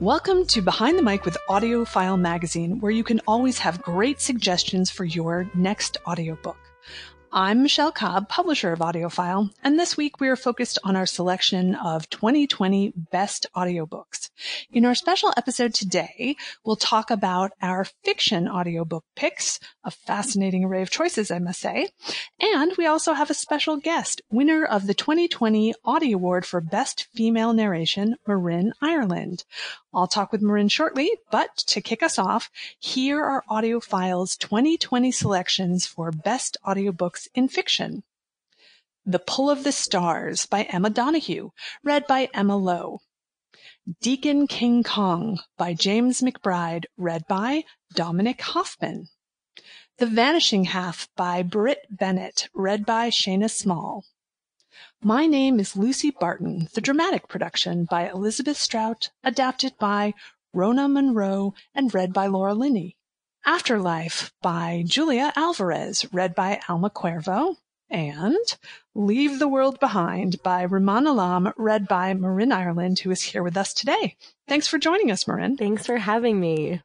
Welcome to Behind the Mic with AudioFile Magazine, where you can always have great suggestions for your next audiobook. I'm Michelle Cobb, publisher of AudioFile, and this week we are focused on our selection of 2020 best audiobooks. In our special episode today, we'll talk about our fiction audiobook picks, a fascinating array of choices, I must say. And we also have a special guest, winner of the 2020 Audie Award for Best Female Narration, Marin Ireland. I'll talk with Marin shortly, but to kick us off, here are AudioFile's 2020 selections for best audiobooks in fiction. The Pull of the Stars by Emma Donoghue, read by Emma Lowe. Deacon King Kong by James McBride, read by Dominic Hoffman. The Vanishing Half by Brit Bennett, read by Shayna Small. My Name is Lucy Barton, the dramatic production by Elizabeth Strout, adapted by Rona Munro and read by Laura Linney. Afterlife by Julia Alvarez, read by Alma Cuervo. And Leave the World Behind by Rumaan Alam, read by Marin Ireland, who is here with us today. Thanks for joining us, Marin. Thanks for having me.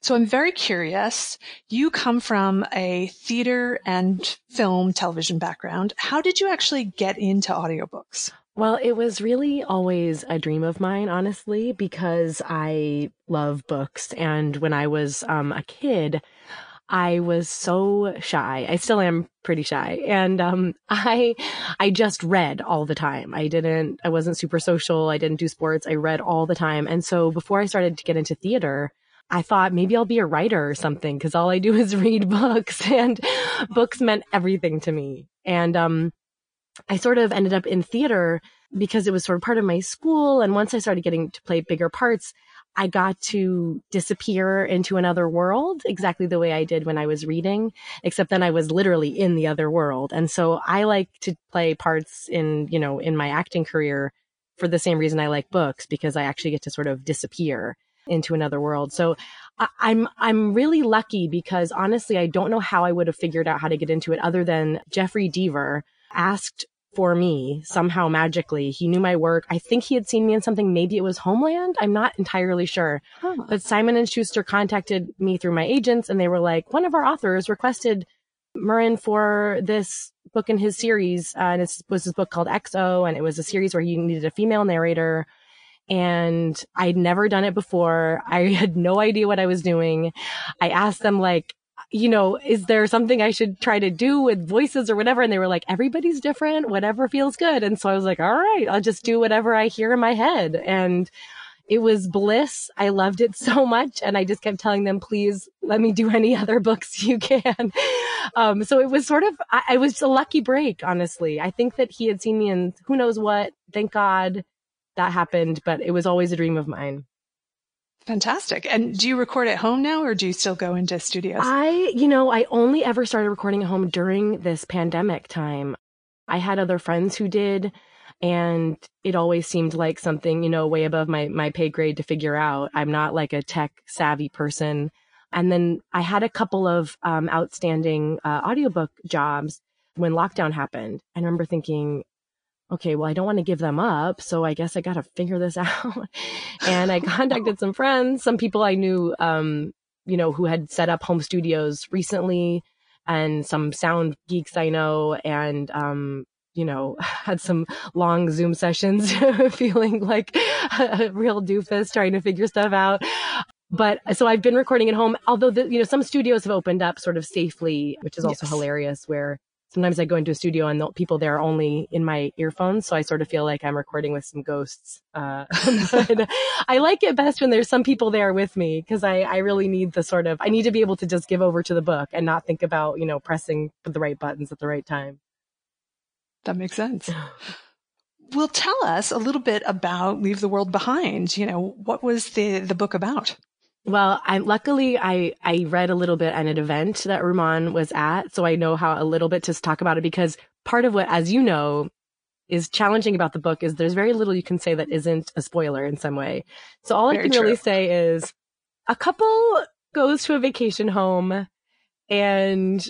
So I'm very curious. You come from a theater and film television background. How did you actually get into audiobooks? Well, it was really always a dream of mine, honestly, because I love books. And when I was um, a kid, I was so shy. I still am pretty shy. And um, I I just read all the time. I didn't I wasn't super social. I didn't do sports. I read all the time. And so before I started to get into theater, I thought maybe I'll be a writer or something because all I do is read books and books meant everything to me. And, um, I sort of ended up in theater because it was sort of part of my school. And once I started getting to play bigger parts, I got to disappear into another world exactly the way I did when I was reading, except then I was literally in the other world. And so I like to play parts in, you know, in my acting career for the same reason I like books because I actually get to sort of disappear into another world. So I, I'm I'm really lucky because honestly, I don't know how I would have figured out how to get into it other than Jeffrey Deaver asked for me somehow magically. He knew my work. I think he had seen me in something. Maybe it was Homeland. I'm not entirely sure. Huh. But Simon and Schuster contacted me through my agents and they were like, one of our authors requested Marin for this book in his series. Uh, and it was this book called XO. And it was a series where he needed a female narrator and I'd never done it before. I had no idea what I was doing. I asked them like, you know, is there something I should try to do with voices or whatever? And they were like, everybody's different, whatever feels good. And so I was like, all right, I'll just do whatever I hear in my head. And it was bliss. I loved it so much. And I just kept telling them, please let me do any other books you can. Um, so it was sort of, I, I was a lucky break, honestly. I think that he had seen me in who knows what. Thank God that happened, but it was always a dream of mine. Fantastic. And do you record at home now or do you still go into studios? I, you know, I only ever started recording at home during this pandemic time. I had other friends who did, and it always seemed like something, you know, way above my, my pay grade to figure out. I'm not like a tech savvy person. And then I had a couple of um, outstanding uh, audiobook jobs when lockdown happened. I remember thinking, okay, well, I don't want to give them up. So I guess I got to figure this out. and I contacted some friends, some people I knew, um, you know, who had set up home studios recently and some sound geeks I know. And, um, you know, had some long Zoom sessions feeling like a real doofus trying to figure stuff out. But so I've been recording at home, although the, you know, some studios have opened up sort of safely, which is also yes. hilarious where sometimes I go into a studio and the people there are only in my earphones. So I sort of feel like I'm recording with some ghosts. Uh, I like it best when there's some people there with me because I, I really need the sort of, I need to be able to just give over to the book and not think about, you know, pressing the right buttons at the right time. That makes sense. well, tell us a little bit about Leave the World Behind. You know, what was the, the book about? Well, I luckily I I read a little bit at an event that Rumaan was at, so I know how a little bit to talk about it because part of what, as you know, is challenging about the book is there's very little you can say that isn't a spoiler in some way. So all very I can true. really say is a couple goes to a vacation home and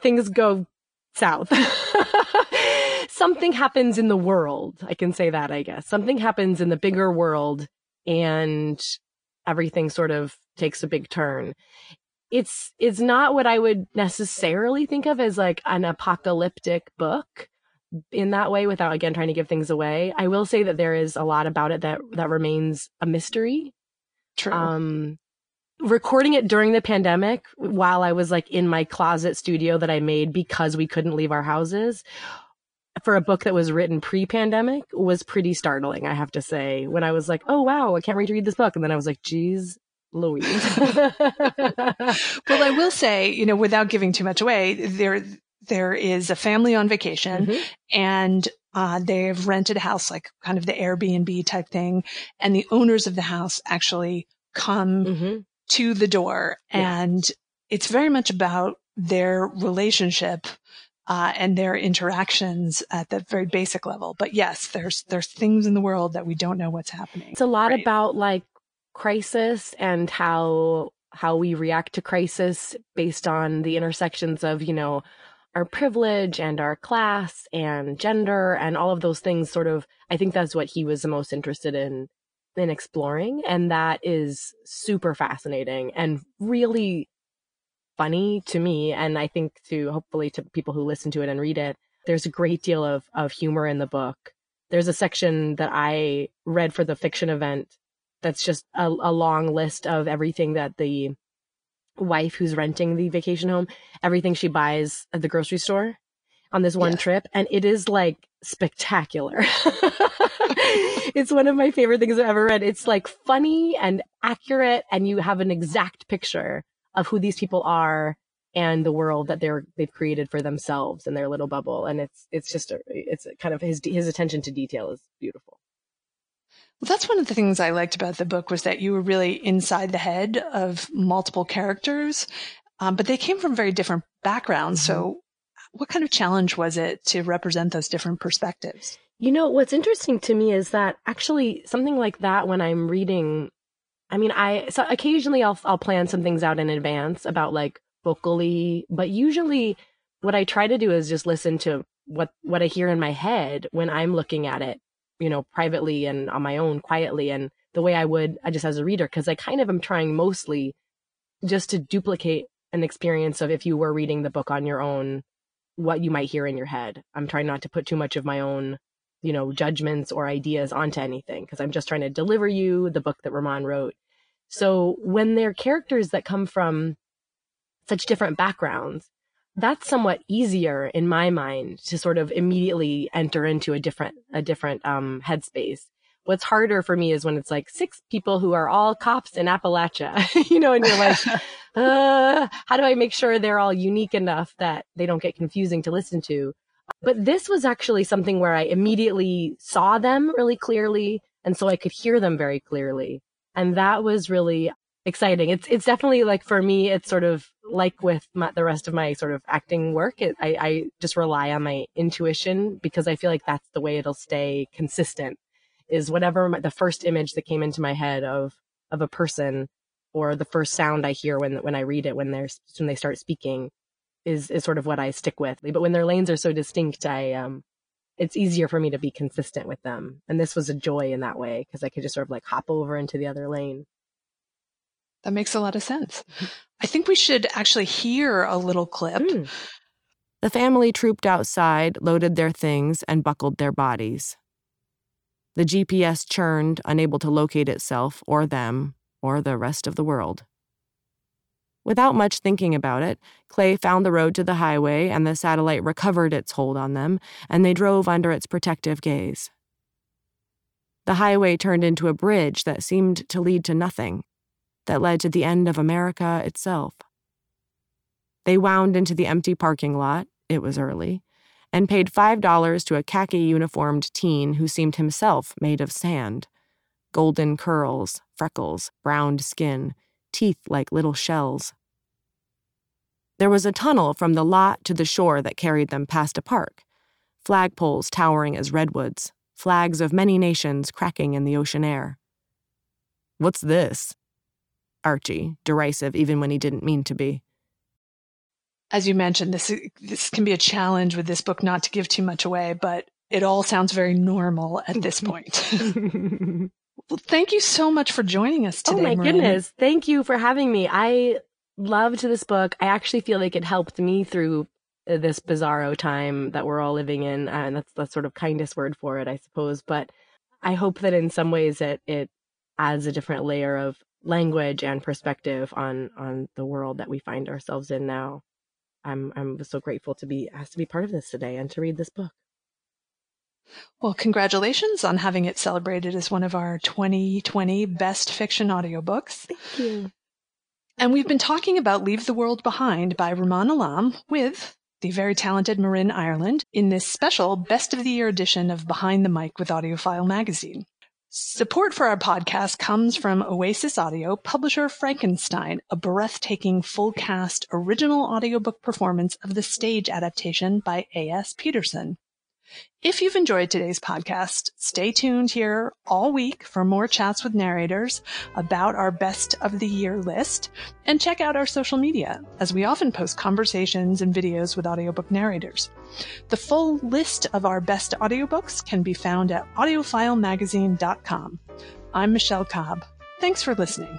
things go south. Something happens in the world. I can say that, I guess. Something happens in the bigger world and everything sort of takes a big turn. It's it's not what I would necessarily think of as like an apocalyptic book in that way without again trying to give things away. I will say that there is a lot about it that that remains a mystery. True. Um recording it during the pandemic while I was like in my closet studio that I made because we couldn't leave our houses for a book that was written pre-pandemic was pretty startling, I have to say. When I was like, "Oh wow, I can't wait to read this book," and then I was like, "Geez, Louise." well, I will say, you know, without giving too much away, there there is a family on vacation, mm-hmm. and uh, they've rented a house, like kind of the Airbnb type thing, and the owners of the house actually come mm-hmm. to the door, yeah. and it's very much about their relationship uh, and their interactions at the very basic level. But yes, there's there's things in the world that we don't know what's happening. It's a lot right? about like crisis and how how we react to crisis based on the intersections of you know our privilege and our class and gender and all of those things sort of i think that's what he was the most interested in in exploring and that is super fascinating and really funny to me and I think to hopefully to people who listen to it and read it. There's a great deal of of humor in the book. There's a section that I read for the fiction event that's just a, a long list of everything that the wife who's renting the vacation home, everything she buys at the grocery store on this one yeah. trip. And it is like spectacular. it's one of my favorite things I've ever read. It's like funny and accurate, and you have an exact picture of who these people are and the world that they're they've created for themselves in their little bubble. And it's it's just a, it's kind of his his attention to detail is beautiful. Well that's one of the things i liked about the book was that you were really inside the head of multiple characters um, but they came from very different backgrounds. Mm-hmm. so what kind of challenge was it to represent those different perspectives? You know what's interesting to me is that actually something like that when i'm reading I mean, I so occasionally I'll I'll plan some things out in advance about like vocally, but usually what I try to do is just listen to what what I hear in my head when I'm looking at it, you know, privately and on my own quietly and the way I would I just as a reader because I kind of am trying mostly just to duplicate an experience of if you were reading the book on your own what you might hear in your head. I'm trying not to put too much of my own you know, judgments or ideas onto anything because I'm just trying to deliver you the book that Rumaan wrote. So when they're characters that come from such different backgrounds, that's somewhat easier in my mind to sort of immediately enter into a different, a different, um, headspace. What's harder for me is when it's like six people who are all cops in Appalachia, you know, and you're like, uh, how do I make sure they're all unique enough that they don't get confusing to listen to? But this was actually something where I immediately saw them really clearly. And so I could hear them very clearly. And that was really exciting. It's, it's definitely like for me, it's sort of like with my, the rest of my sort of acting work. It, I, I just rely on my intuition because I feel like that's the way it'll stay consistent is whatever my, the first image that came into my head of, of a person or the first sound I hear when, when I read it, when they're, when they start speaking is is sort of what I stick with. But when their lanes are so distinct, I um it's easier for me to be consistent with them. And this was a joy in that way because I could just sort of like hop over into the other lane. That makes a lot of sense. I think we should actually hear a little clip. Mm. The family trooped outside, loaded their things, and buckled their bodies. The GPS churned, unable to locate itself or them or the rest of the world. Without much thinking about it, Clay found the road to the highway and the satellite recovered its hold on them, and they drove under its protective gaze. The highway turned into a bridge that seemed to lead to nothing, that led to the end of America itself. They wound into the empty parking lot, it was early, and paid $5 to a khaki uniformed teen who seemed himself made of sand. Golden curls, freckles, browned skin, teeth like little shells. There was a tunnel from the lot to the shore that carried them past a park, flagpoles towering as redwoods, flags of many nations cracking in the ocean air. What's this? Archie, derisive even when he didn't mean to be. As you mentioned, this this can be a challenge with this book not to give too much away, but it all sounds very normal at this point. Well, thank you so much for joining us oh, today. Oh my Marin. goodness. Thank you for having me. I loved to this book. I actually feel like it helped me through uh, this bizarro time that we're all living in. And that's the sort of kindest word for it, I suppose. But I hope that in some ways it, it adds a different layer of language and perspective on, on the world that we find ourselves in now. I'm, I'm so grateful to be asked to be part of this today and to read this book. Well, congratulations on having it celebrated as one of our 2020 best fiction audiobooks. Thank you. And we've been talking about Leave the World Behind by Rumaan Alam with the very talented Marin Ireland in this special Best of the Year edition of Behind the Mic with AudioFile magazine. Support for our podcast comes from Oasis Audio, publisher Frankenstein, a breathtaking full cast original audiobook performance of the stage adaptation by A.S. Peterson. If you've enjoyed today's podcast, stay tuned here all week for more chats with narrators about our best of the year list and check out our social media as we often post conversations and videos with audiobook narrators. The full list of our best audiobooks can be found at audiofilemagazine.com. I'm Michelle Cobb. Thanks for listening.